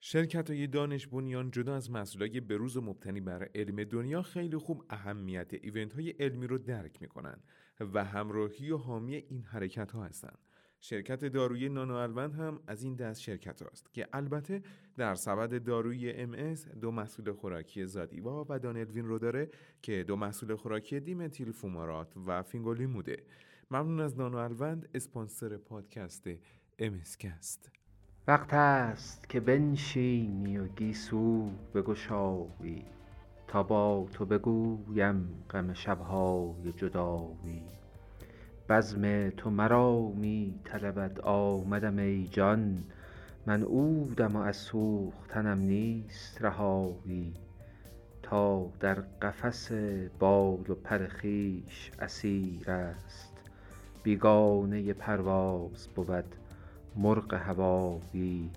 شرکت های دانش بنیان جدا از مسئولای بروز و مبتنی بر علم دنیا خیلی خوب اهمیت ایونت های علمی رو درک می‌کنن و همراهی و حامی این حرکت ها هستند. شرکت دارویی نانو هم از این دست شرکت است که البته در سبد دارویی ام دو مسئول خوراکی زادیوا و دانلوین رو داره که دو مسئول خوراکی دیمتیل فومارات و فینگولیموده ممنون از نانو الوند اسپانسر پادکست امسکست وقت است که بنشینی و گیسو بگشایی تا با تو بگویم غم شبهای جدایی. بزم تو مرا می طلبد آمدم ای جان من عودم و از سوختنم نیست رهایی. تا در قفس بال و پر خویش اسیر است بیگانه پرواز بود. مرغ هوایی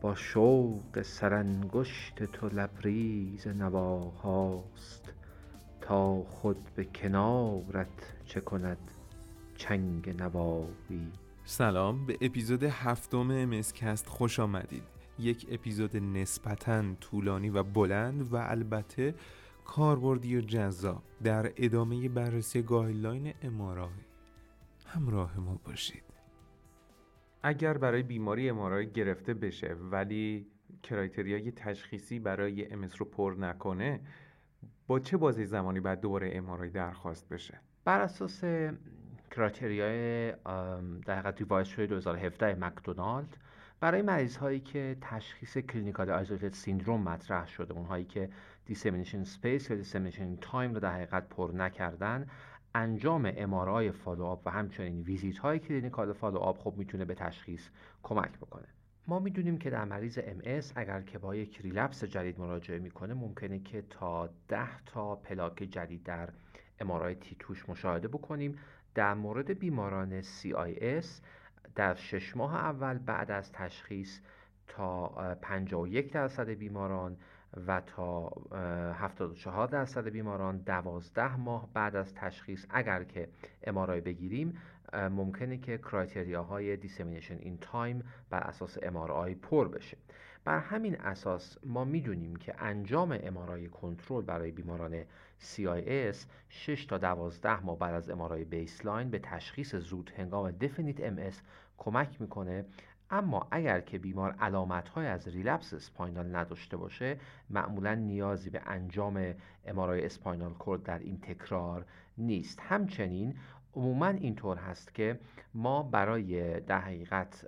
با شوق سرانگشت تو لبریز نواهاست تا خود به کنارت چه کند چنگ نوایی سلام به اپیزود هفتم امسکست خوش آمدید. یک اپیزود نسبتا طولانی و بلند و البته کاربردی و جذاب در ادامه بررسی guideline امارای. همراه ما باشید. اگر برای بیماری امارای گرفته بشه ولی criteria ی تشخیصی برای ام‌اس رو پر نکنه با چه بازه زمانی بعد دوباره امارای درخواست بشه؟ بر اساس criteria ی در حقیقت revise شده 2017 مکدونالد برای مریض هایی که تشخیص clinical isolated syndrome مطرح شده اونهایی که dissemination space یا dissemination time رو در حقیقت پر نکردن انجام امارای follow-up و همچنین ویزیت های clinical follow-up خب می‌تونه به تشخیص کمک بکنه. ما می‌دونیم که در مریض ام‌اس اگر که با یک relapse جدید مراجعه می‌کنه ممکنه که تا 10 تا پلاک جدید در امارای T2 ش مشاهده بکنیم. در مورد بیماران CIS در شش ماه اول بعد از تشخیص تا 51 درصد بیماران و تا 74 درصد بیماران 12 ماه بعد از تشخیص اگر که امارای بگیریم ممکنه که criteria های dissemination in time بر اساس امارای پر بشه. بر همین اساس ما می‌دونیم که انجام امارای کنترل برای بیماران CIS 6 تا 12 ماه بعد از امارای baseline به تشخیص زود هنگام definite MS کمک می‌کنه اما اگر که بیمار علامت هایی از relapse spinal نداشته باشه معمولا نیازی به انجام امارای spinal cord در این تکرار نیست. همچنین عموما اینطور هست که ما برای در حقیقت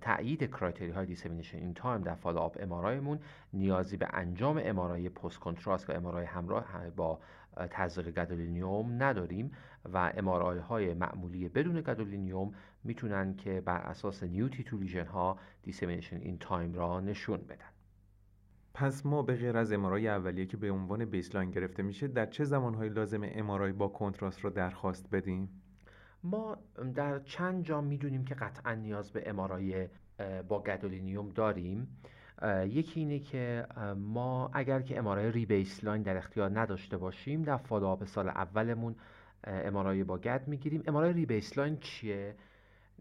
تایید criteria های dissemination in time در follow-up امارایمون نیازی به انجام امارای post contrast و امارای همراه با تزریق گادولینیوم نداریم. و امارای های معمولی بدون گادولینیوم می‌تونن که بر اساس new T2 lesion ها dissemination in time را نشون بدن پس ما به غیر از امارای اولیه که به عنوان baseline گرفته میشه در چه زمانهایی لازم امارای با کنتراست رو درخواست بدیم؟ ما در چند جا می‌دونیم که قطعا نیاز به امارای با گادولینیوم داریم یکی اینه که ما اگر که امارای rebaseline در اختیار نداشته باشیم در follow-up سال اولمون امارای با گد می‌گیریم. امارای ری بیسلاین چیه؟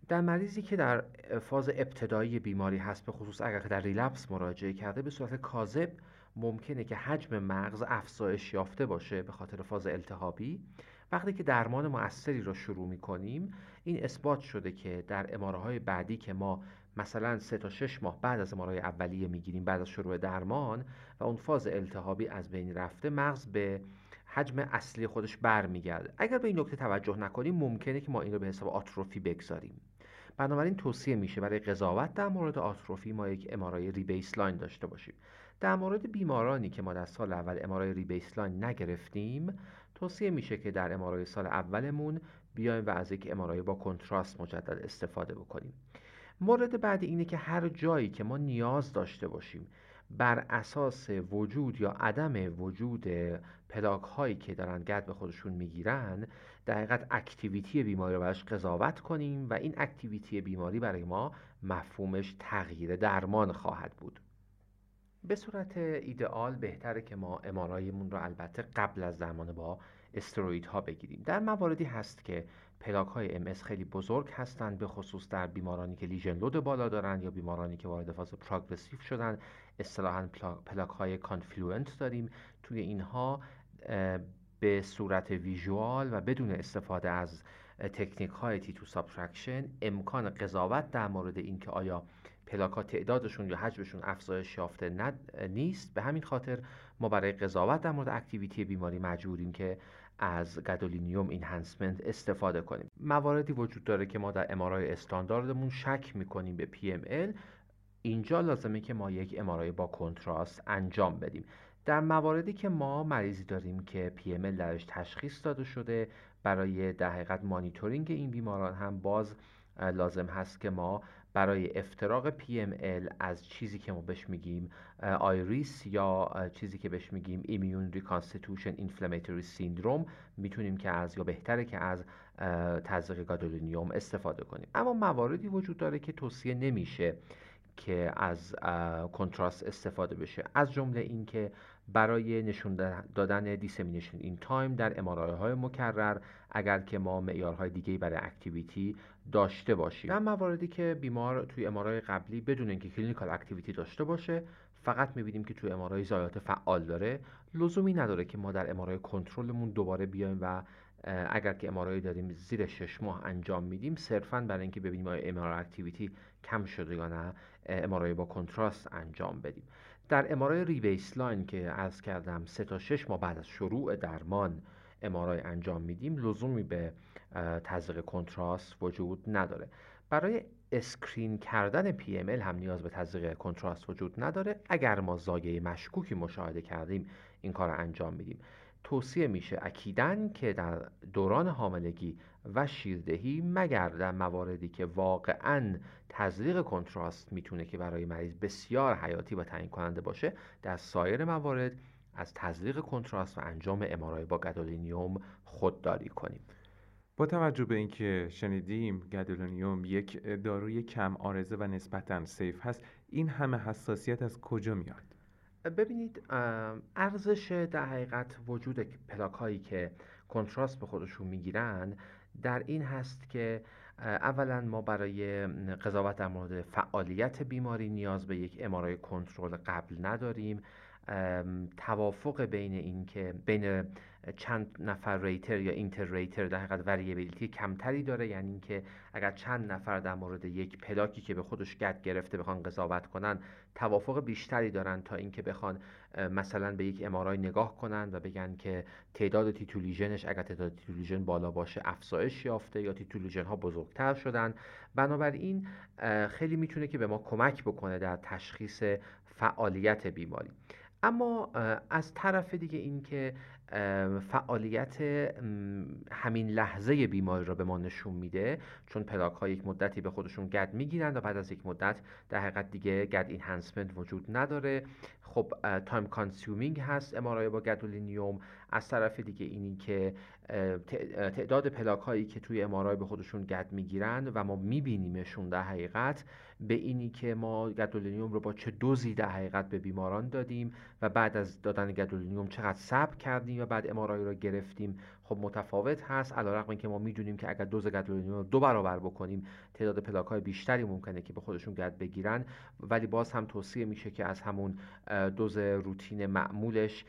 در مریضی که در فاز ابتدایی بیماری هست به خصوص اگر که در ریلپس مراجعه کرده به صورت کاذب ممکنه که حجم مغز افزایش یافته باشه به خاطر فاز التهابی. وقتی که درمان مؤثری رو شروع می کنیم این اثبات شده که در اماره های بعدی که ما مثلا سه تا 6 ماه بعد از اماره اولیه می‌گیریم بعد از شروع درمان و اون فاز التهابی از بین رفته مغز به حجم اصلی خودش برمیگرده. اگر به این نکته توجه نکنیم ممکنه که ما این رو به حساب آتروفی بگذاریم. بنابراین توصیه میشه برای قضاوت در مورد آتروفی ما یک امارای rebaseline داشته باشیم. در مورد بیمارانی که ما در سال اول امارای rebaseline نگرفتیم توصیه میشه که در امارای سال اولمون بیایم و از یک امارای با کنتراست مجدد استفاده بکنیم. مورد بعد اینه که هر جایی که ما نیاز داشته باشیم بر اساس وجود یا عدم وجود پلاک هایی که دارن Gad به خودشون می‌گیرن در حقیقت activity بیماری رو براش قضاوت کنیم و این activity بیماری برای ما مفهومش تغییر درمان خواهد بود. به صورت ایدئال بهتره که ما امارایمون رو البته قبل از درمان با استروئیدها بگیریم. در مواردی هست که پلاک های ام‌اس خیلی بزرگ هستند به خصوص در بیمارانی که lesion load بالا دارند یا بیمارانی که وارد فاز progressive شدن اصطلاحا پلاک های confluent داریم. توی اینها به صورت visual و بدون استفاده از تکنیک های T2 subtraction امکان قضاوت در مورد اینکه آیا پلاک تعدادشون یا حجمشون افزایش یافته نیست. به همین خاطر ما برای قضاوت در مورد activity بیماری مجبوریم که از gadolinium enhancement استفاده کنیم. مواردی وجود داره که ما در امارای استانداردمون شک می‌کنیم به PML اینجا لازمه که ما یک امارای با کنتراست انجام بدیم. در مواردی که ما مریضی داریم که PML درش تشخیص داده شده برای در حقیقت مانیتورینگ این بیماران هم باز لازم هست که ما برای افتراق PML از چیزی که ما بهش میگیم IRIS یا چیزی که بهش میگیم immune reconstitution inflammatory syndrome می‌تونیم که از یا بهتره که از تزریق گادولینیوم استفاده کنیم. اما مواردی وجود داره که توصیه نمیشه که از کنتراست استفاده بشه. از جمله اینکه برای نشون دادن dissemination in time در امارای های مکرر. اگر که ما معیارهای دیگه برای activity داشته باشیم. در مواردی که بیمار توی امارای قبلی بدون اینکه clinical activity داشته باشه فقط می‌بینیم که توی امارای ضایعات فعال داره. لزومی نداره که ما در امارای کنترلمون دوباره بیایم و اگر که امارای داریم زیر شش ماه انجام میدیم صرفا برای اینکه ببینیم آیا امارای activity کم شده یا نه امارای با کنتراست انجام بدیم. در امارای rebaseline که عرض کردم سه تا شش ماه بعد از شروع درمان امارای انجام میدیم لزومی به تزریق کنتراست وجود نداره. برای screen کردن PML هم نیاز به تزریق کنتراست وجود نداره. اگر ما ضایعه مشکوکی مشاهده کردیم این کار انجام میدیم. توصیه میشه اکیدا که در دوران حاملگی و شیردهی مگر در مواردی که واقعا تزریق کنتراست می‌تونه که برای مریض بسیار حیاتی و تعیین کننده باشه در سایر موارد از تزریق کنتراست و انجام امارای با گادولینیوم خودداری کنیم. با توجه به اینکه شنیدیم گادولینیوم یک داروی کم عارضه و نسبتا safe هست این همه حساسیت از کجا میاد؟ ببینید عوارضش در حقیقت وجود پلاک هایی که کنتراست به خودشون می‌گیرن در این هست که اولا ما برای قضاوت در مورد فعالیت بیماری نیاز به یک امارای کنترل قبل نداریم. توافق بین این که بین چند نفر ریتر یا اینتر ریتر در حقیقت وریبیلیتی کمتری داره یعنی اینکه اگر چند نفر در مورد یک پلاکی که به خودش گد گرفته بخوان قضاوت کنن توافق بیشتری دارن تا اینکه بخوان مثلا به یک امارای نگاه کنن و بگن که تعداد تیتولیژنش اگر تعداد تیتولیژن بالا باشه افزایش یافته یا تیتولیژن ها بزرگتر شدن. بنابراین خیلی می‌تونه که به ما کمک بکنه در تشخیص فعالیت بیماری. اما از طرف دیگه اینکه فعالیت همین لحظه بیماری را به ما نشون میده. چون پلاک ها یک مدتی به خودشون گد می‌گیرند و بعد از یک مدت در حقیقت دیگه gad enhancement وجود نداره. خب time consuming هست MRI با گدولینیوم از طرف دیگه اینی که تعداد پلاک هایی که توی MRI به خودشون گد می‌گیرن و ما میبینیمشون در حقیقت به اینی که ما گدولینیوم رو با چه دوزی در حقیقت به بیماران دادیم و بعد از دادن گدولینیوم چقدر صبر کردیم و بعد MRI رو گرفتیم. خب متفاوت هست علیرغم اینکه ما می‌دونیم که اگر دوز گدولینیوم رو دو برابر بکنیم تعداد پلاک های بیشتری ممکنه که به خودشون گد بگیرن. ولی باز هم توصیه میشه که از همون دوز روتین معمولش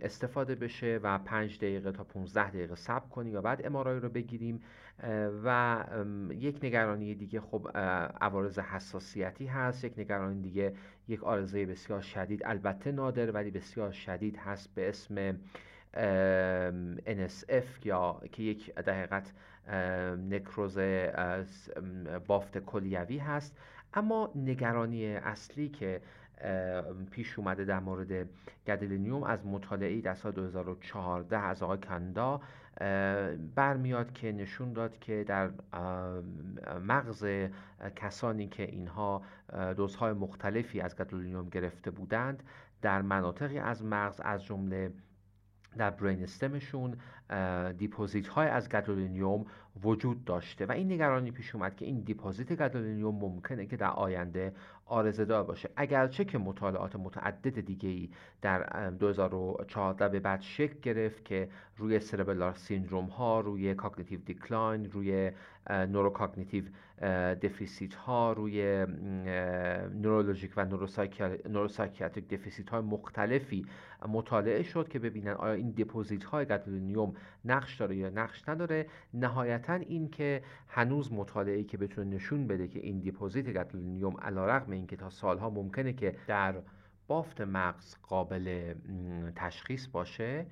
استفاده بشه و 5 دقیقه تا 15 دقیقه صبر کنیم و بعد امارای رو بگیریم. و یک نگرانی دیگه خب عوارض حساسیتی هست. یک نگرانی دیگه یک آرزه بسیار شدید. البته نادر ولی بسیار شدید هست به اسم NSF یا که یک دقیقت نکروز بافت کلیوی هست. اما نگرانی اصلی که پیش اومده در مورد گدلینیوم از مطالعه در سال 2014 از آقای کندا برمیاد که نشون داد که در مغز کسانی که اینها دوزهای مختلفی از گدلینیوم گرفته بودند در مناطقی از مغز از جمله در brain stem شون deposit های از گدولینیوم وجود داشته. و این نگرانی پیش اومد که این deposit گدولینیوم ممکنه که در آینده عارضه باشه. اگرچه که مطالعات متعدد دیگه ای در 2014 به بعد شکل گرفت که روی cerebellar syndrome ها روی cognitive decline روی neurocognitive deficit ها روی neurologic و neuropsychiatric deficit های مختلفی مطالعه شد که ببینن آیا این deposit های گدولینیوم نقش داره یا نقش نداره. نهایتا این که هنوز مطالعه که بتونه نشون بده که این deposit گدولینیوم علیرغم اینکه تا سالها ممکنه که در بافت مغز قابل تشخیص باشه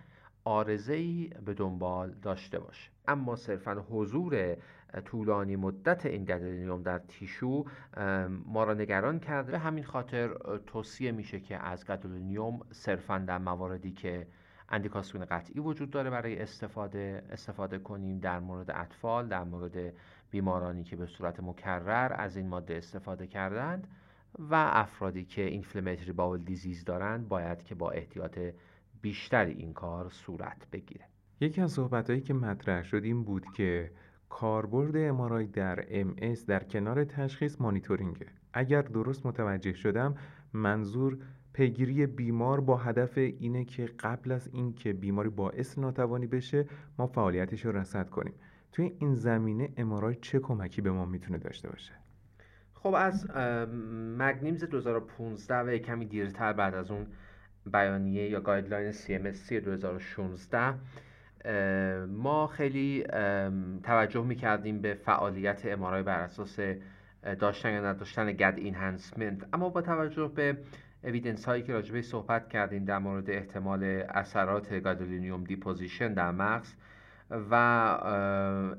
عارضه به دنبال داشته باشه. اما صرفا حضور طولانی مدت این گدولینیوم در تیشو ما را نگران کرده. به همین خاطر توصیه میشه که از گدولینیوم صرفا در مواردی که اندیکاسیون قطعی وجود داره برای استفاده استفاده کنیم در مورد اطفال در مورد بیمارانی که به صورت مکرر از این ماده استفاده کردند و افرادی که اینفلمیتری باول دیزیز دارند باید که با احتیاط بیشتری این کار صورت بگیره. یکی از صحبتهایی که مطرح شد این بود که کاربرد امارای در ام در کنار تشخیص مانیتورینگه اگر درست متوجه شدم منظور پیگیری بیمار با هدف اینه که قبل از اینکه بیماری باعث ناتوانی بشه ما فعالیتش رو رصد کنیم. توی این زمینه امارای چه کمکی به ما می‌تونه داشته باشه؟ خب از مگنیمز 2015 و کمی دیرتر بعد از اون بیانیه یا guideline CMSC 2016 ما خیلی توجه می‌کردیم به فعالیت MRI بر اساس داشتن یا نداشتن gad enhancement اما با توجه به evidence هایی که راجبه صحبت کردیم در مورد احتمال اثرات gadolinium deposition در مغز و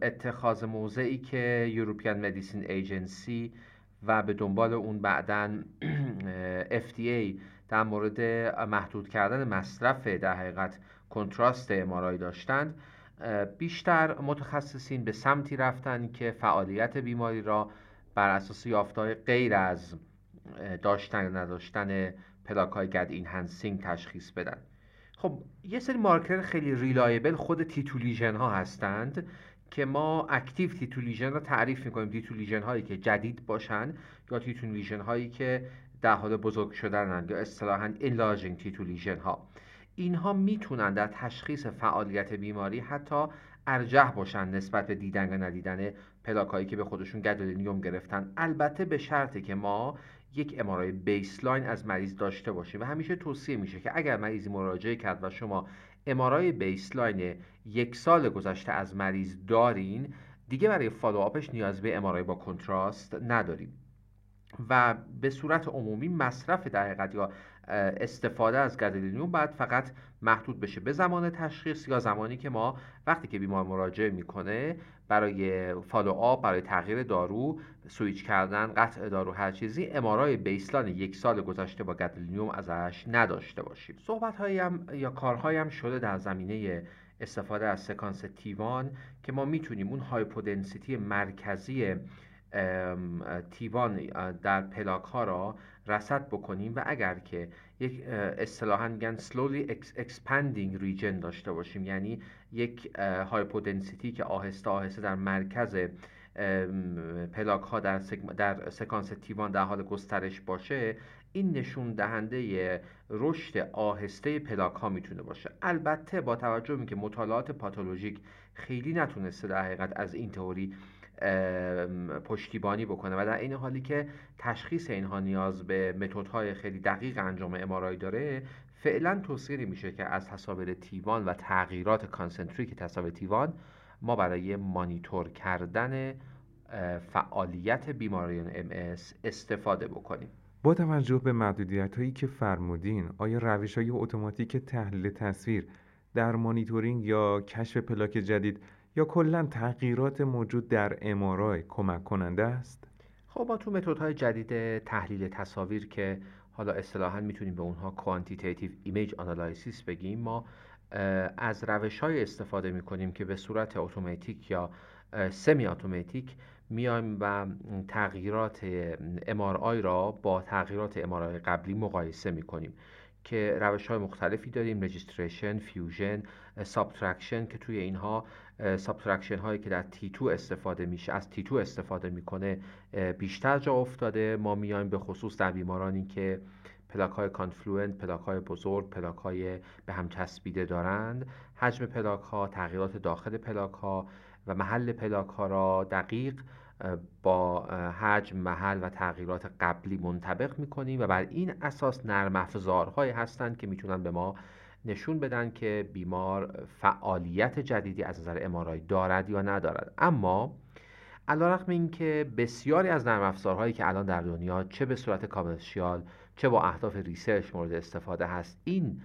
اتخاذ موضعی که European Medicines Agency و به دنبال اون بعدا FDA در مورد محدود کردن مصرف در حقیقت کنتراست MRI داشتند بیشتر متخصصین به سمتی رفتن که فعالیت بیماری را بر اساس یافتهای غیر از داشتن نداشتن پلاک های gad enhancing تشخیص بدن. خب یه سری مارکر خیلی reliable خود T2 lesion ها هستند که ما active T2 lesion رو تعریف می‌کنیم. T2 lesion هایی که جدید باشن یا T2 lesion هایی که در حال بزرگ شدن یا اصطلاحا enlarging T2 lesion ها اینها می‌تونن در تشخیص فعالیت بیماری حتی ارجح باشن نسبت به دیدن و ندیدن پلاکایی که به خودشون گدولینیوم گرفتن. البته به شرطی که ما یک MRI baseline از مریض داشته باشیم و همیشه توصیه میشه که اگر مریضی مراجعه کرد و شما MRI baseline یک سال گذشته از مریض دارین دیگه برای follow up ش نیاز به MRI با کنتراست نداریم. و به صورت عمومی مصرف در حقیقت یا استفاده از گدلینیوم باید فقط محدود بشه به زمان تشخیص یا زمانی که ما وقتی که بیمار مراجعه می‌کنه برای follow up برای تغییر دارو سویچ کردن قطع دارو هر چیزی MRI baseline یک سال گذشته با گدلینیوم ازش نداشته باشیم. صحبت هم یا کارهایی هم شده در زمینه استفاده از سکانس T1 که ما می‌تونیم اون hypodensity مرکزی T1 در پلاک ها را رصد بکنیم و اگر که یک اصطلاحا میگن slowly expanding region داشته باشیم یعنی یک hypodensity که آهسته آهسته در مرکز پلاک ها در, در سکانس T1 در حال گسترش باشه این نشون دهنده رشد آهسته پلاک ها می‌تونه باشه. البته با توجه به که مطالعات پاتولوژیک خیلی نتونسته در حقیقت از این تئوری پشتیبانی بکنه و در این حالی که تشخیص اینها نیاز به متدهای خیلی دقیق انجام MRI داره فعلا توصیه میشه که از تصاویر T1 و تغییرات concentric تصاویر T1 ما برای مانیتور کردن فعالیت بیماری ام استفاده بکنیم. با توجه به محدودیت هایی که فرمودین آیا روش های اتوماتیک تحلیل تصویر در مانیتورینگ یا کشف پلاک جدید یا کلا تغییرات موجود در MRI کمک کننده است؟ خب ما تو متدهای جدید تحلیل تصاویر که حالا اصطلاحا می‌تونیم به اونها quantitative image analysis بگیم ما از روش های استفاده می‌کنیم که به صورت اتوماتیک یا سمی اتوماتیک میایم و تغییرات MRI را با تغییرات MRI قبلی مقایسه می‌کنیم که روش های مختلفی داریم registration fusion subtraction که توی اینها subtraction هایی که در T2 استفاده میشه از T2 استفاده می‌کنه بیشتر جا افتاده. ما میایم به خصوص در بیمارانی که پلاک های confluent پلاک های بزرگ پلاک های به هم چسبیده دارند. حجم پلاک ها تغییرات داخل پلاک ها و محل پلاک ها را دقیق با حجم محل و تغییرات قبلی منطبق می‌کنیم و بر این اساس نرم افزارهایی هستند که می‌تونن به ما نشون بدن که بیمار فعالیت جدیدی از نظر MRI دارد یا ندارد. اما علیرغم اینکه بسیاری از نرم افزارهایی که الان در دنیا چه به صورت commercial چه با اهداف research مورد استفاده هست این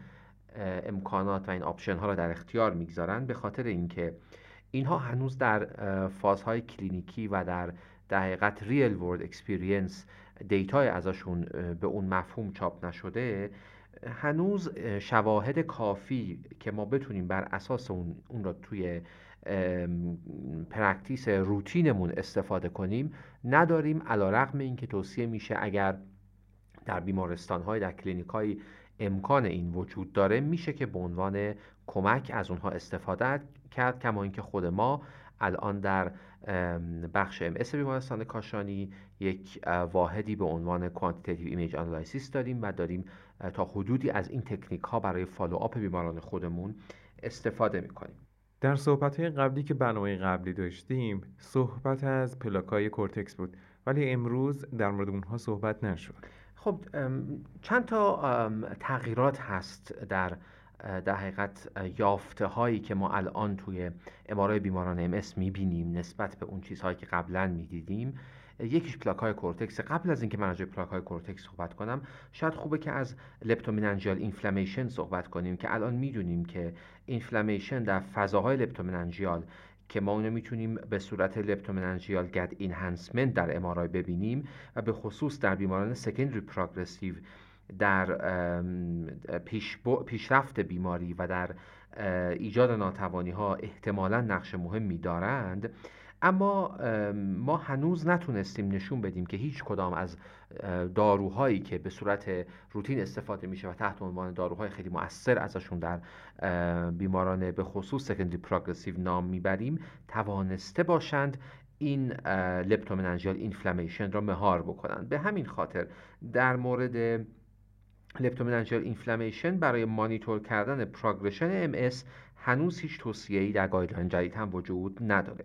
امکانات و این option ها را در اختیار می‌گذارند به خاطر اینکه اینها هنوز در فازهای کلینیکی و در در حقیقت real world experience data ی ازشون به اون مفهوم چاپ نشده هنوز شواهد کافی که ما بتونیم بر اساس اون, اون را توی practice روتینمون استفاده کنیم نداریم علی رغم این که توصیه میشه اگر در بیمارستان های در کلینیک های امکان این وجود داره میشه که به عنوان کمک از اونها استفاده کرد کما اینکه خود ما الان در بخش ام اس بیمارستان کاشانی یک واحدی به عنوان quantitative image analysis داریم و داریم تا حدودی از این تکنیک ها برای follow-up بیماران خودمون استفاده می‌کنیم. در صحبت های قبلی که برنامه قبلی داشتیم صحبت از پلاکای کورتکس بود ولی امروز در مورد اونها صحبت نشد. خب چند تا تغییرات هست در در حقیقت یافته هایی که ما الان توی امارای بیماران ام اس می‌بینیم نسبت به اون چیزهایی که قبلا می‌دیدیم یکیش پلاک های کورتکس. قبل از اینکه من راجع پلاک های کورتکس صحبت کنم شاید خوبه که از leptomeningeal inflammation صحبت کنیم که الان می‌دونیم که inflammation در فضاهای leptomeningeal که ما اونو می‌تونیم به صورت لپتومننجیال گد اینهانسمنت در امارای ببینیم و به خصوص در بیماران سکندری پروگرسیو در پیش پیشرفت بیماری و در ایجاد ناتوانی ها احتمالا نقش مهمی دارند. اما ما هنوز نتونستیم نشون بدیم که هیچ کدام از داروهایی که به صورت روتین استفاده میشه و تحت عنوان داروهای خیلی مؤثر ازشون در بیماران به خصوص secondary progressive نام می‌بریم توانسته باشند این leptomeningeal inflammation را مهار بکنند. به همین خاطر در مورد leptomeningeal inflammation برای مانیتور کردن progression ام هنوز هیچ توصیه‌ای در guideline جدید هم وجود نداره.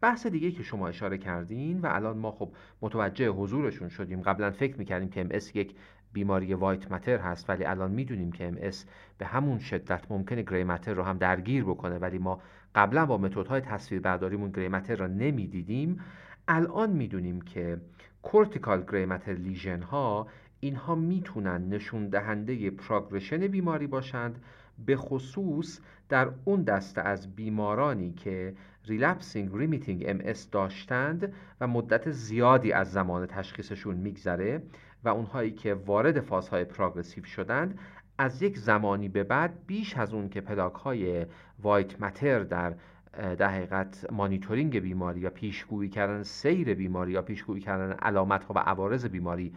بحث دیگه که شما اشاره کردین و الان ما خب متوجه حضورشون شدیم. قبلا فکر می‌کردیم که ام یک بیماری white matter هست ولی الان می‌دونیم که ام به همون شدت ممکنه gray matter رو هم درگیر بکنه. ولی ما قبلا با متدهای تصویر برداریمون gray matter را نمی‌دیدیم. الان می‌دونیم که cortical gray matter lesion ها اینها می‌تونن نشون دهنده progression بیماری باشند به خصوص در اون دسته از بیمارانی که relapsing remitting ام داشتند و مدت زیادی از زمان تشخیصشون میگذره و اونهایی که وارد فازهای progressive شدند از یک زمانی به بعد بیش از اون که پلاک های white matter در در حقیقت مانیتورینگ بیماری یا پیشگویی کردن سیر بیماری یا پیشگویی کردن علامت ها و عوارض بیماری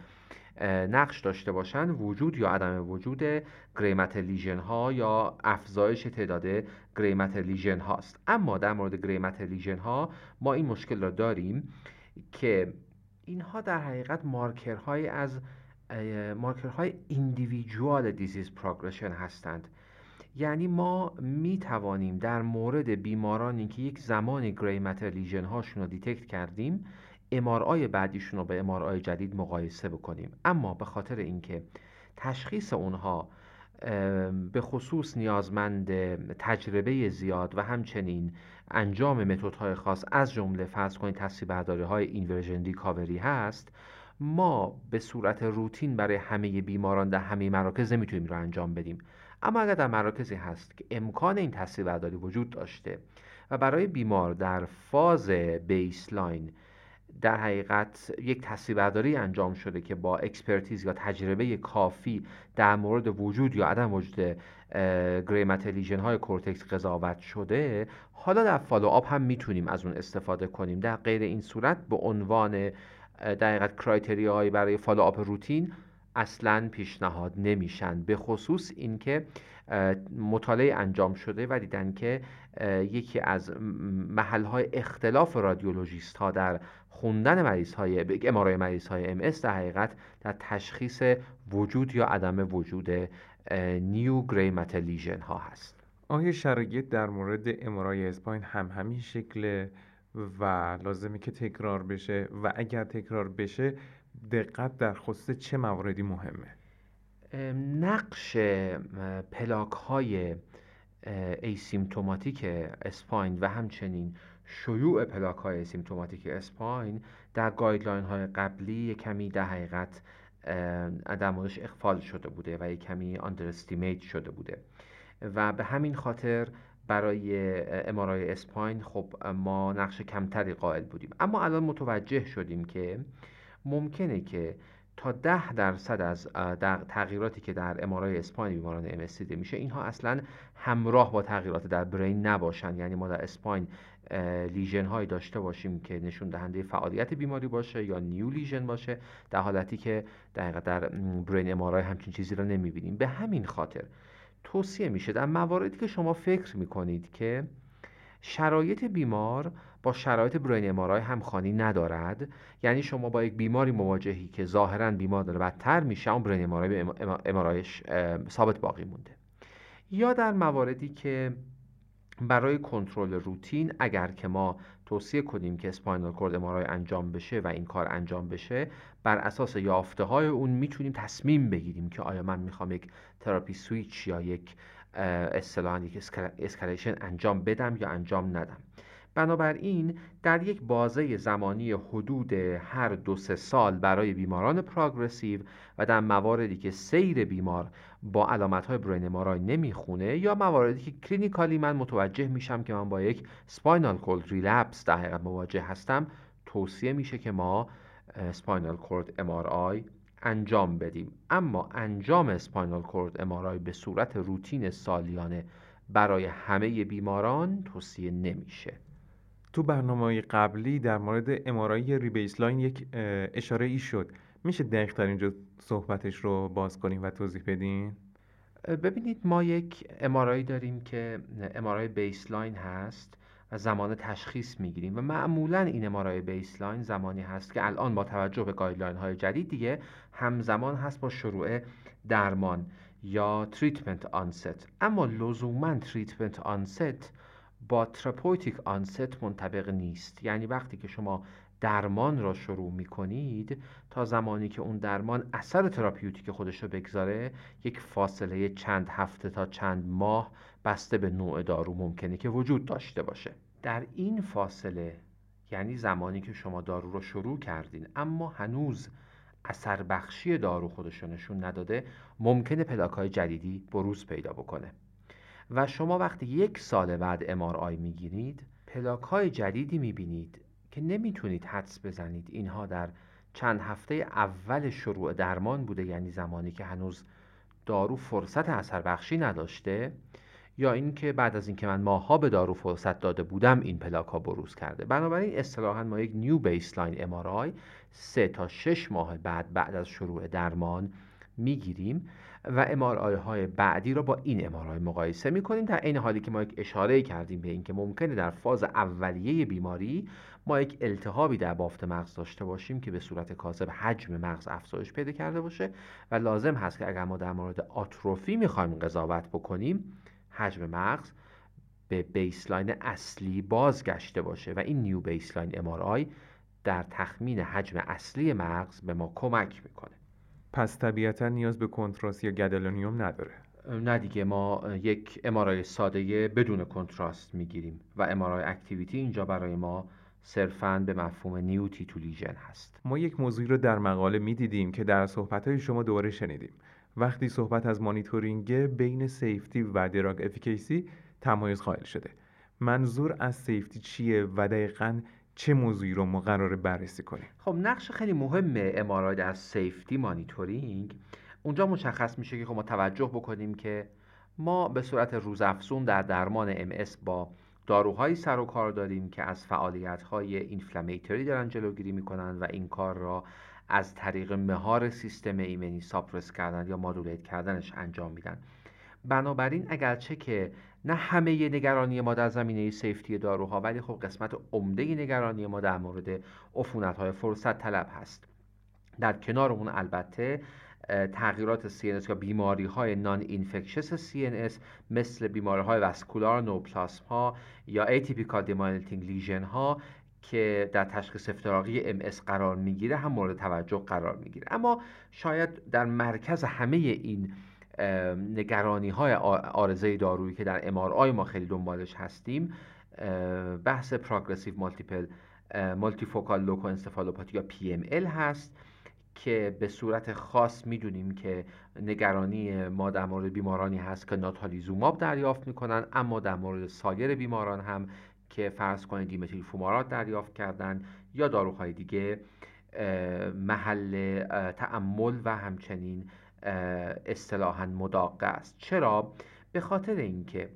نقش داشته باشند وجود یا عدم وجود gray matter lesion ها یا افزایش تعداد gray matter lesion هاست. اما در مورد gray matter lesion ها ما این مشکل را داریم که اینها در حقیقت مارکرهای از marker های individual disease progression هستند. یعنی ما می توانیم در مورد بیمارانی که یک زمانی gray matter lesion هاشون رو detect کردیم امارای بعدیشون رو به امارای جدید مقایسه بکنیم. اما به خاطر اینکه تشخیص اونها به خصوص نیازمند تجربه زیاد و همچنین انجام متدهای خاص از جمله فرض کنید تصویر برداری های inversion recovery هست ما به صورت روتین برای همه بیماران در همه مراکز نمی‌تونیم رو انجام بدیم. اما اگر در مراکزی هست که امکان این تصویر برداری وجود داشته و برای بیمار در فاز baseline در حقیقت یک تصویربرداری انجام شده که با expertise یا تجربه کافی در مورد وجود یا عدم وجود gray matter lesion های کورتکس قضاوت شده حالا در follow-up هم می‌تونیم از اون استفاده کنیم. در غیر این صورت به عنوان در حقیقت criteria یی برای follow-up روتین اصلا پیشنهاد نمیشن. به خصوص اینکه مطالعه انجام شده و دیدن که یکی از محلهای اختلاف رادیولوژیست ها در خوندن مریض های امارای مریض های ام در حقیقت در تشخیص وجود یا عدم وجود new gray lesion ها هست. آیا شرایط در مورد امارای spine هم همین شکل و لازمه که تکرار بشه؟ و اگر تکرار بشه دقت در خصوص چه مواردی مهمه؟ نقش پلاک های asymptomatic spine و همچنین شیوع پلاک های symptomatic spine در guideline های قبلی کمی در حقیقت در موردش اغفال شده بوده و یک کمی underestimate شده بوده. و به همین خاطر برای امارای spine خب ما نقش کمتری قائل بودیم. اما الان متوجه شدیم که ممکنه که تا ده درصد از تغییراتی که در امارای spine بیماران ام دیده میشه اینها اصلا همراه با تغییرات در brain نباشن. یعنی ما در spine لیژن هایی داشته باشیم که نشون دهنده فعالیت بیماری باشه یا نیو لیژن باشه در حالتی که دقیقا در برین امارای همچین چیزی رو نمی‌بینیم. به همین خاطر توصیه میشه در مواردی که شما فکر می‌کنید که شرایط بیمار با شرایط برین امارای همخوانی ندارد. یعنی شما با یک بیماری مواجهی که ظاهرا بیمار داره بدتر میشه اون برین امارای امارایش ثابت باقی مونده. یا در مواردی که برای کنترل روتین اگر که ما توصیه کنیم که spinal cord MRI انجام بشه و این کار انجام بشه بر اساس یافته های اون می‌تونیم تصمیم بگیریم که آیا من می‌خوام یک therapy switch یا یک اصطلاحا یک escalation انجام بدم یا انجام ندم. بنابراین در یک بازه زمانی حدود هر دو سه سال برای بیماران progressive و در مواردی که سیر بیمار با علامت های brain MRI نمی‌خونه یا مواردی که clinically من متوجه میشم که من با یک spinal cord relapse در حقیقت مواجه هستم توصیه میشه که ما spinal cord MRI انجام بدیم. اما انجام spinal cord MRI به صورت روتین سالیانه برای همه بیماران توصیه نمیشه. تو برنامه قبلی در مورد MRI re-baseline یک اشاره ای شد. میشه دقیق تر اینجا صحبتش رو باز کنیم و توضیح بدین؟ ببینید ما یک MRI یی داریم که MRI baseline هست. و زمان تشخیص می‌گیریم. و معمولا این MRI baseline زمانی هست که الان با توجه به guideline های جدید دیگه همزمان هست با شروع درمان یا treatment onset اما لزوما treatment onset با therapeutic onset منطبق نیست. یعنی وقتی که شما درمان را شروع می کنید تا زمانی که اون درمان اثر تراپیوتیک خودش رو بگذاره یک فاصله چند هفته تا چند ماه بسته به نوع دارو ممکنه که وجود داشته باشه. در این فاصله یعنی زمانی که شما دارو رو شروع کردین اما هنوز اثر بخشی دارو خودش رو نشون نداده ممکنه پلاک های جدیدی بروز پیدا بکنه. و شما وقتی یک سال بعد MRI می‌گیرید پلاک های جدیدی می‌بینید که نمی‌تونید حدس بزنید. اینها در چند هفته اول شروع درمان بوده یعنی زمانی که هنوز دارو فرصت اثر بخشی نداشته. یا اینکه بعد از اینکه من ماها به دارو فرصت داده بودم این پلاک ها بروز کرده. بنابراین اصطلاحا ما یک new baseline MRI سه تا شش ماه بعد بعد از شروع درمان می‌گیریم و MRI های بعدی را با این MRI مقایسه می کنیم در این حالی که ما یک اشاره کردیم به اینکه ممکنه در فاز اولیه بیماری ما یک التهابی در بافت مغز داشته باشیم که به صورت کاذب حجم مغز افزایش پیدا کرده باشه و لازم هست که اگر ما در مورد آتروفی می‌خوایم قضاوت بکنیم حجم مغز به baseline اصلی بازگشته باشه و این new baseline MRI در تخمین حجم اصلی مغز به ما کمک می‌کنه. پس طبیعتا نیاز به کنتراست یا gadolinium نداره. نه دیگه ما یک MRI ساده بدون کنتراست می‌گیریم و MRI activity اینجا برای ما صرفا به مفهوم new T2 lesion هست. ما یک موضوعی رو در مقاله می‌دیدیم که در صحبتهای شما دوباره شنیدیم. وقتی صحبت از مانیتورینگ بین safety و drug efficacy تمایز قائل شده. منظور از safety چیه و دقیقا چه موضوعی رو ما قراره بررسی کنیم؟ خب نقش خیلی مهم MRI در safety monitoring. اونجا مشخص میشه که خب ما توجه بکنیم که ما به صورت روزافزون در درمان ام با داروهایی سر و کار داریم که از فعالیت های اینفلامیتری دارن جلوگیری می‌کنن و این کار را از طریق مهار سیستم ایمنی ساپرس کردن یا مادولیت کردنش انجام میدن. بنابراین اگرچه که نه همه نگرانی ما در زمینه سیفتی داروها ولی خب قسمت عمده نگرانی ما در مورد عفونت های فرصت طلب هست. در کنار اون البته تغییرات CNS یا بیماری های non-infectious CNS مثل بیماری های vascular neoplasm ها یا atypical demyelinating lesion ها که در تشخیص افتراقی MS قرار می‌گیره هم مورد توجه قرار می‌گیره. اما شاید در مرکز همه این نگرانی های عارضه دارویی که در MRI ما خیلی دنبالش هستیم بحث progressive multiple multifocal leukoencephalopathy یا PML هست که به صورت خاص می‌دونیم که نگرانی ما در مورد بیمارانی هست که ناتالیزوماب دریافت می‌کنن اما در مورد سایر بیماران هم که فرض کنید دیمتیل فومارات دریافت کردن یا داروهای دیگه محل تعمل و همچنین اصطلاحا مداقه است. چرا؟ به خاطر اینکه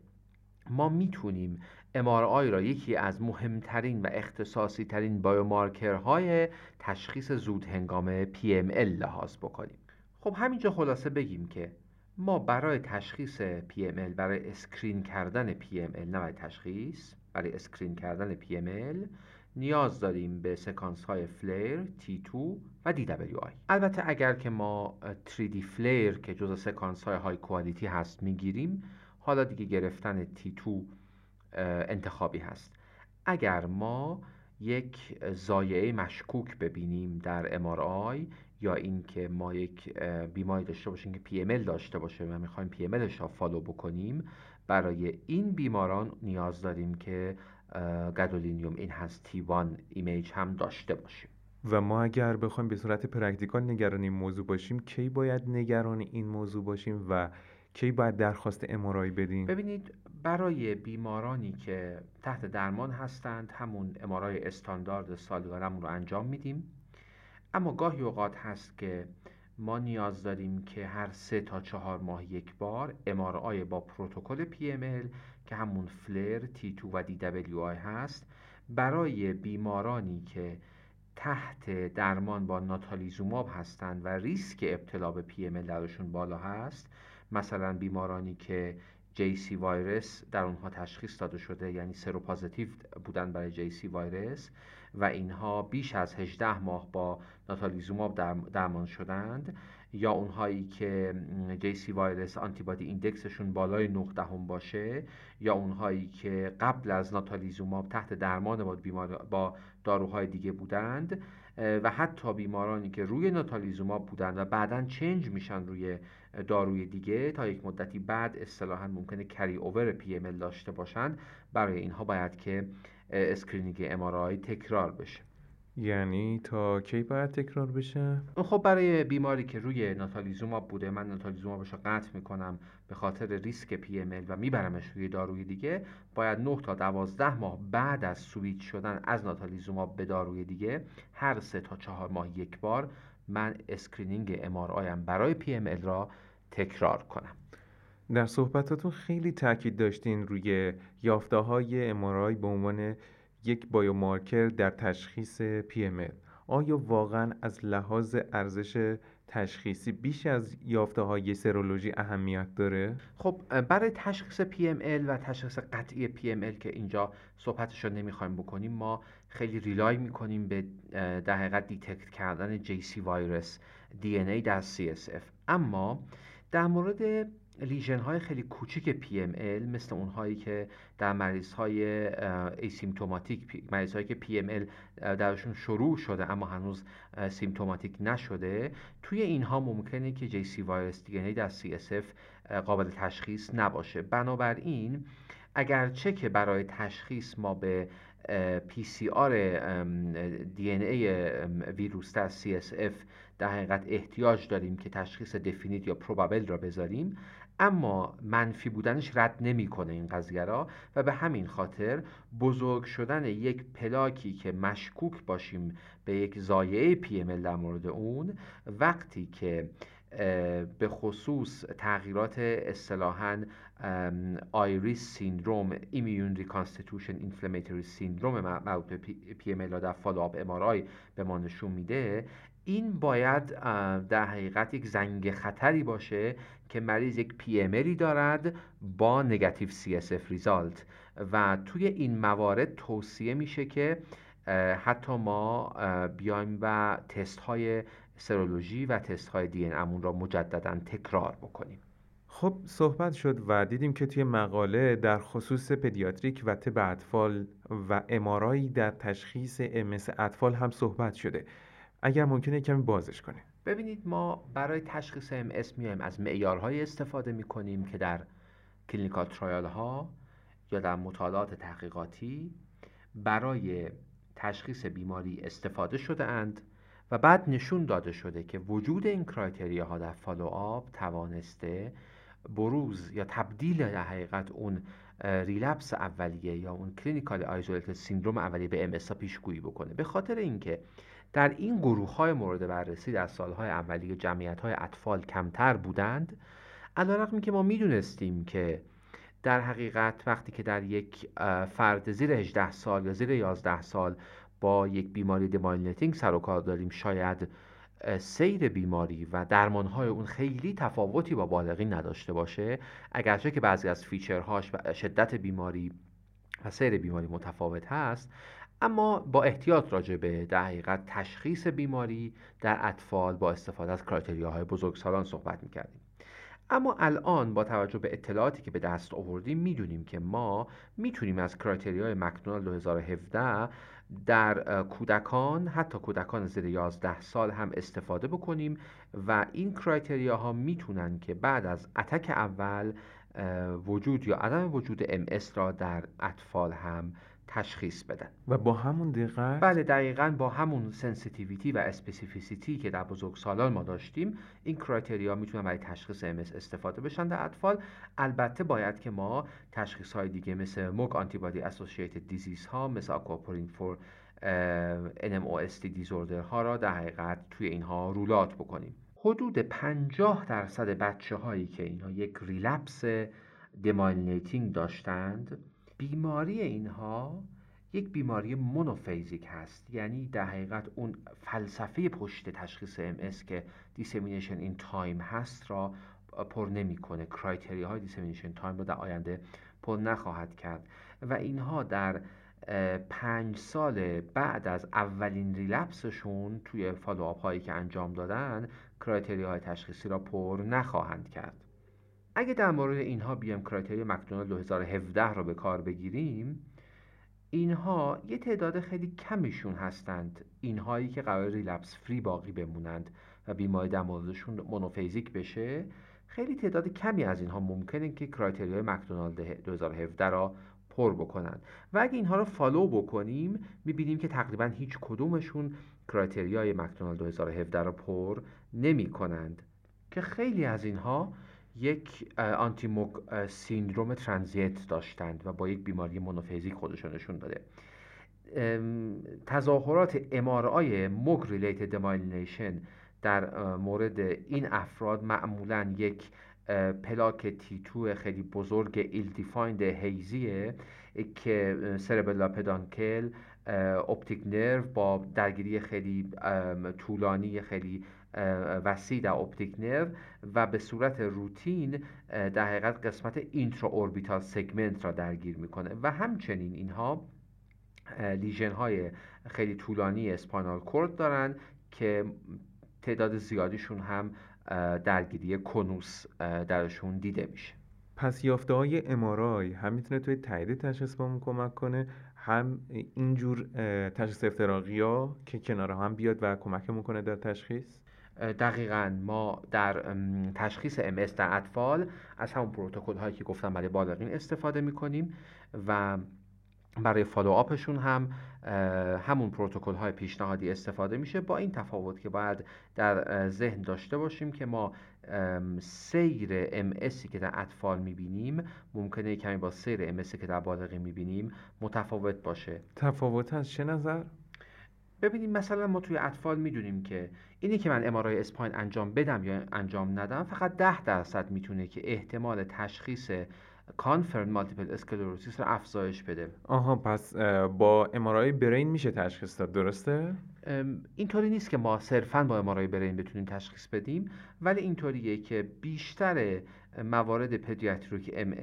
ما می‌تونیم MRI را یکی از مهمترین و اختصاصی ترین بایومارکرهای تشخیص زود هنگام PML لحاظ بکنیم. خب همینجا خلاصه بگیم که ما برای تشخیص PML برای screen کردن PML نه برای تشخیص برای screen کردن PML نیاز داریم به سکانس های FLAIR T2 و DWI البته اگر که ما 3D FLAIR که جز سکانس های high quality هست می‌گیریم حالا دیگه گرفتن T2 انتخابی هست. اگر ما یک ضایعه مشکوک ببینیم در MRI یا اینکه ما یک بیماری داشته باشیم که PML داشته باشه و می‌خوایم PML ش را follow بکنیم برای این بیماران نیاز داریم که gadolinium enhanced T1 image هم داشته باشیم. و ما اگر بخوایم به صورت practical نگران این موضوع باشیم کی باید نگران این موضوع باشیم و کی باید درخواست امارایی بدیم؟ ببینید برای بیمارانی که تحت درمان هستند همون امارای استاندارد سالیانمون رو انجام میدیم. اما گاهی اوقات هست که ما نیاز داریم که هر سه تا چهار ماه یک بار امارای با پروتکل PML که همون فلر T2 و DWI هست برای بیمارانی که تحت درمان با ناتالیزوماب هستند و ریسک ابتلا به PML درشون بالا هست مثلا بیمارانی که JC وایرس در اونها تشخیص داده شده یعنی سروپازیتیو بودن برای JC وایرس و اینها بیش از 18 ماه با ناتالیزوماب درمان شدند یا اونهایی که JC وایرس آنتیبادی ایندکسشون بالای 9 دهم باشه یا اونهایی که قبل از ناتالیزوماب تحت درمان با, بیمار با داروهای دیگه بودند و حتی بیمارانی که روی ناتالیزوماب بودند و بعدا چنج میشن روی داروی دیگه تا یک مدتی بعد اصطلاحا ممکنه carry over PML داشته باشند برای اینها باید که screening MRI تکرار بشه یعنی تا کی باید تکرار بشه؟ خب برای بیماری که روی ناتالیزوماب بوده من ناتالیزومابش رو قطع می‌کنم به خاطر ریسک PML و میبرمش روی داروی دیگه باید 9 تا 12 ماه بعد از سویچ شدن از ناتالیزوماب به داروی دیگه هر سه تا چهار ماه یک بار من screening MRI. برای PML را تکرار کنم. در صحبتاتون خیلی تاکید داشتین روی یافته های MRI به عنوان یک biomarker در تشخیص PML آیا واقعا از لحاظ ارزش تشخیصی بیش از یافته های سرولوژی اهمیت داره؟ خب برای تشخیص PML و تشخیص قطعی PML که اینجا صحبتش رو نمی‌خوایم بکنیم ما خیلی rely می‌کنیم به در حقیقت detect کردن JC virus DNA در CSF اما در مورد lesion های خیلی کوچیک PML مثل اونهایی که در مریض های asymptomatic مریض هایی که PML درشون شروع شده اما هنوز symptomatic نشده. توی اینها ممکنه که JC virus DNA در CSF قابل تشخیص نباشه. بنابراین اگرچه که برای تشخیص ما به PCR ای ویروس در CSF در حقیقت احتیاج داریم که تشخیص دفینیت یا پروبابل را بذاریم اما منفی بودنش رد نمی‌کنه این قضیه را و به همین خاطر بزرگ شدن یک پلاکی که مشکوک باشیم به یک زایعه پی در مورد اون وقتی که به خصوص تغییرات اصطلاحا IRIS syndrome immune reconstitution inflammatory syndrome مربوط به PML در follow-up MRI به ما نشون میده این باید در حقیقت یک زنگ خطری باشه که مریض یک PML دارد با negative CSF result. و توی این موارد توصیه میشه که حتی ما بیایم و تست های سرولوژی و تست های دی امون را مجددا تکرار بکنیم. خب صحبت شد و دیدیم که توی مقاله در خصوص pediatric و طب اطفال و MRI در تشخیص MS اطفال هم صحبت شده. اگر ممکنه کمی بازش کنیم. ببینید ما برای تشخیص MS میایم از معیارهایی استفاده می‌کنیم که در clinical trial ها یا در مطالعات تحقیقاتی برای تشخیص بیماری استفاده شده اند و بعد نشون داده شده که وجود این criteria ها در follow up توانسته بروز یا تبدیل در حقیقت اون relapse اولیه یا اون clinical isolated syndrome اولیه به MS پیشگویی بکنه. به خاطر اینکه در این گروه های مورد بررسی در سالهای اولیه جمعیت های اطفال کمتر بودند علیرغم که ما می‌دونستیم که در حقیقت وقتی که در یک فرد زیر 18 سال یا زیر 11 سال با یک بیماری demyelinating سر و کار داریم شاید سیر بیماری و درمانهای اون خیلی تفاوتی با بالغین نداشته باشه. اگرچه که بعضی از feature هاش و شدت بیماری و سیر بیماری متفاوت هست اما با احتیاط راجع به در حقیقت تشخیص بیماری در اطفال با استفاده از criteria های بزرگسالان صحبت می‌کردیم. اما الان با توجه به اطلاعاتی که به دست آوردیم می‌دونیم که ما می‌تونیم از criteria ی McDonald 2017 در کودکان حتی کودکان زیر 11 سال هم استفاده بکنیم و این criteria ها می‌تونن که بعد از attack اول وجود یا عدم وجود MS را در اطفال هم تشخیص بدن. و با همون دقت؟ بله دقیقا با همون sensitivity و specificity که در بزرگسالان ما داشتیم این criteria می‌تونن برای تشخیص MS استفاده بشن در اطفال. البته باید که ما تشخیص های دیگه مثل MOG antibody associated disease ها مثل aquaporin four NMOSD disorder ها را در حقیقت توی اینها rule out بکنیم. حدود 50 درصد بچه هایی که اینها یک relapse demyelinating داشتند بیماری اینها یک بیماری monophasic هست. یعنی در حقیقت اون فلسفه پشت تشخیص MS که dissemination in time هست را پر نمی‌کنه. criteria های dissemination time رو در آینده پر نخواهد کرد. و اینها در پنج سال بعد از اولین relapse شون توی follow up هایی که انجام دادن criteria های تشخیصی را پر نخواهند کرد. اگه در مورد اینها بیایم criteria McDonald 2017 را به کار بگیریم اینها یه تعداد خیلی کمیشون هستند. اینهایی که قراره relapse free باقی بمونند و بیماری در موردشون بشه. خیلی تعداد کمی از اینها ممکنه که criteria ی McDonald 2017 را پر بکنند و اگه اینها رو follow بکنیم می‌بینیم که تقریبا هیچ کدومشون criteria ی McDonald 2017 را پر نمی کنند که خیلی از اینها یک anti-MOG syndrome transient داشتند و با یک بیماری monophasic خودشون نشون داده. تظاهرات MRI ی MOG related demyelination در مورد این افراد معمولا یک پلاک T2 خیلی بزرگ ill-defined hazy یه که cerebellar peduncle optic nerve با درگیری خیلی طولانی خیلی وسیع در optic nerve و به صورت روتین در حقیقت قسمت intraorbital segment را درگیر می‌کنه. و همچنین اینها lesion های خیلی طولانی spinal cord دارن که تعداد زیادیشون هم درگیری conus درشون دیده میشه. پس یافته های MRI هم می‌تونه توی تایید تشخیص بهمون کمک کنه هم اینجور تشخیص افتراقی ها که کنار هم بیاد و کمکمون کنه در تشخیص؟ دقیقا ما در تشخیص MS در اطفال از همون پروتکل هایی که گفتم برای بالغین استفاده می‌کنیم و برای follow up شون هم همون پروتکل های پیشنهادی استفاده میشه با این تفاوت که باید در ذهن داشته باشیم که ما سیر MS که در اطفال می‌بینیم ممکنه کمی با سیر MS که در بالغین می‌بینیم متفاوت باشه تفاوت از چه نظر؟ ببینیم مثلا ما توی اطفال می‌دونیم که اینی که من امارای اسپاین انجام بدم یا انجام ندم فقط ده درصد می‌تونه که احتمال تشخیص کانفرم مالتیپل اسکلروسیس رو افزایش بده. آها پس با امارای برین میشه تشخیص داد درسته؟ اینطوری نیست که ما صرفا با امارای برین بتونیم تشخیص بدیم ولی اینطوریه که بیشتر موارد pediatric MS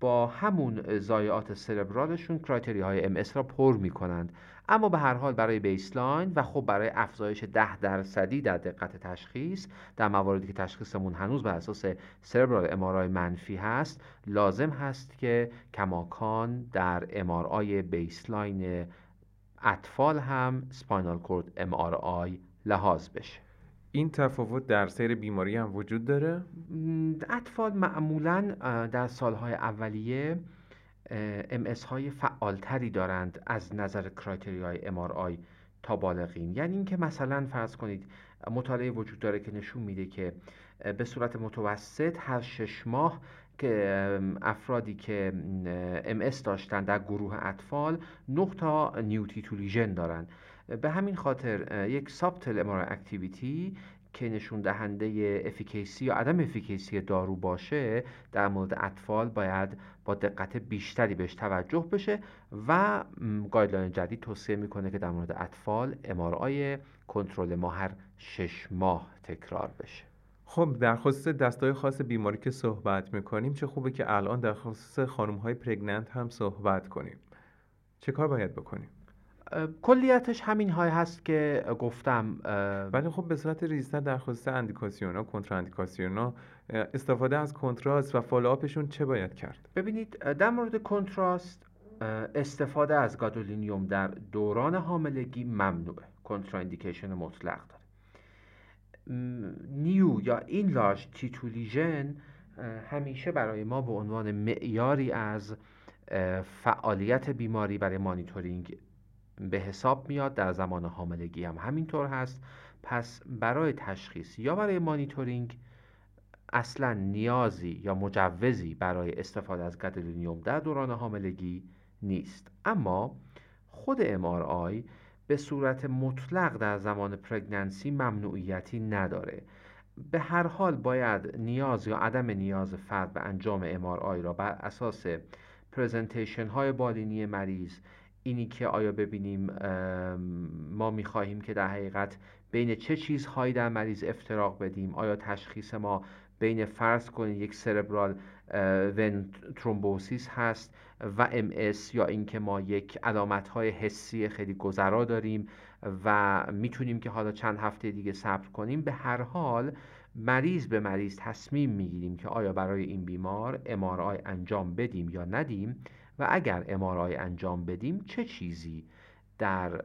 با همون ضایعات cerebral شون criteria های MS را پر می‌کنند. اما به هر حال برای baseline و خب برای افزایش ده درصدی در دقت تشخیص در مواردی که تشخیصمون هنوز بر اساس cerebral MRI منفی هست لازم هست که کماکان در MRI ی baseline اطفال هم spinal cord MRI لحاظ بشه این تفاوت در سیر بیماری هم وجود داره؟ اطفال معمولا در سالهای اولیه ام های فعالتری دارند از نظر کرایتری های آی تا بالغین. یعنی اینکه مثلا فرض کنید مطالعه وجود داره که نشون میده که به صورت متوسط هر شش ماه که افرادی که ام داشتن در گروه اطفال 9 تا new T2 lesion دارند به همین خاطر یک subtle MR activity که نشون دهنده efficacy یا عدم efficacy دارو باشه در مورد اطفال باید با دقت بیشتری بهش توجه بشه و guideline جدید توصیه می‌کنه که در مورد اطفال MRI کنترل ما هر شش ماه تکرار بشه. خب در خصوص دسته های خاص بیماری که صحبت می‌کنیم چه خوبه که الان در خصوص خانم های pregnant هم صحبت کنیم. چه کار باید بکنیم؟ کلیتش همین های هست که گفتم ولی خب به صورت ریزتر در خصوص اندیکاسیونا کنترا اندیکاسیونا استفاده از کنتراست و follow-up شون چه باید کرد؟ ببینید در مورد کنتراست استفاده از گادولینیوم در دوران حاملگی ممنوعه. contraindication مطلق داره. new یا enlarged T2 lesion همیشه برای ما به عنوان معیاری از فعالیت بیماری برای مانیتورینگ به حساب میاد در زمان حاملگی هم همینطور هست. پس برای تشخیص یا برای مانیتورینگ اصلا نیازی یا مجوزی برای استفاده از گدلینیوم در دوران حاملگی نیست. اما خود MRI به صورت مطلق در زمان پرگننسی ممنوعیتی نداره. به هر حال باید نیاز یا عدم نیاز فرد به انجام MRI را بر اساس پرزنتیشن های بالینی مریض اینی که آیا ببینیم ما می‌خواهیم که در حقیقت بین چه چیزهایی در مریض افتراق بدیم؟ آیا تشخیص ما بین فرض کنید یک سربرال ون ترومبوسیس هست و ام یا اینکه ما یک علامت های حسی خیلی گذرا داریم و می‌تونیم که حالا چند هفته دیگه صبر کنیم به هر حال مریض به مریض تصمیم می‌گیریم که آیا برای این بیمار امارای انجام بدیم یا ندیم. و اگر امارای انجام بدیم چه چیزی در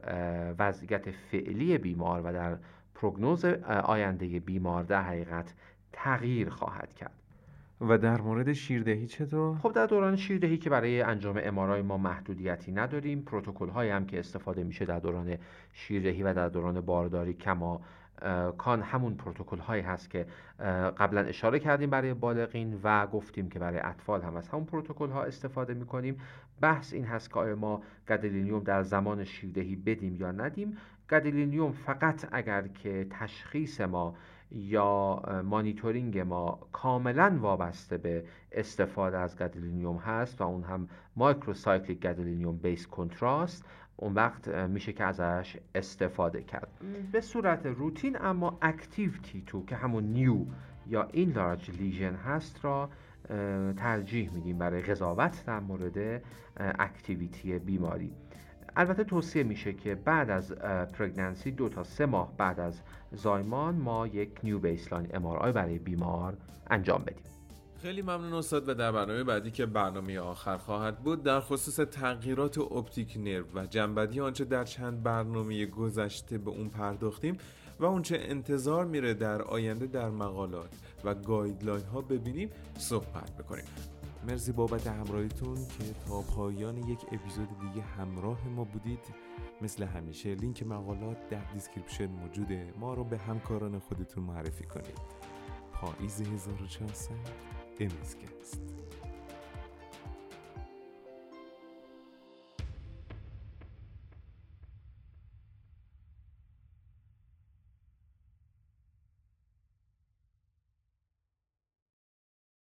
وضعیت فعلی بیمار و در پروگنوز آینده بیمار در حقیقت تغییر خواهد کرد و در مورد شیردهی چطور؟ خب در دوران شیردهی که برای انجام امارای ما محدودیتی نداریم پروتکل هایی هم که استفاده میشه در دوران شیردهی و در دوران بارداری کما کان همون پروتکل هایی هست که قبلا اشاره کردیم برای بالغین و گفتیم که برای اطفال هم از همون پروتکل ها استفاده می کنیم بحث این هست که آیا ما گدلینیوم در زمان شیردهی بدیم یا ندیم. گدلینیوم فقط اگر که تشخیص ما یا مانیتورینگ ما کاملا وابسته به استفاده از گدلینیوم هست و اون هم macrocyclic gadolinium-based contrast اون وقت میشه که ازش استفاده کرد. به صورت روتین اما active T2 که همون new یا enlarged lesion هست را ترجیح میدیم برای قضاوت در مورد activity بیماری. البته توصیه میشه که بعد از pregnancy دو تا سه ماه بعد از زایمان ما یک new baseline MRI برای بیمار انجام بدیم. خیلی ممنون استاد و در برنامه بعدی که برنامه آخر خواهد بود. در خصوص تغییرات optic nerve و جمع‌بندی آنچه در چند برنامه گذشته به اون پرداختیم و اونچه انتظار میره در آینده در مقالات و guideline ها ببینیم صحبت بکنیم. مرسی بابت همراهیتون که تا پایان یک اپیزود دیگه همراه ما بودید. مثل همیشه لینک مقالات در description موجوده. ما رو به همکاران خودتون معرفی کنید. پاییز 1400 Emizcast.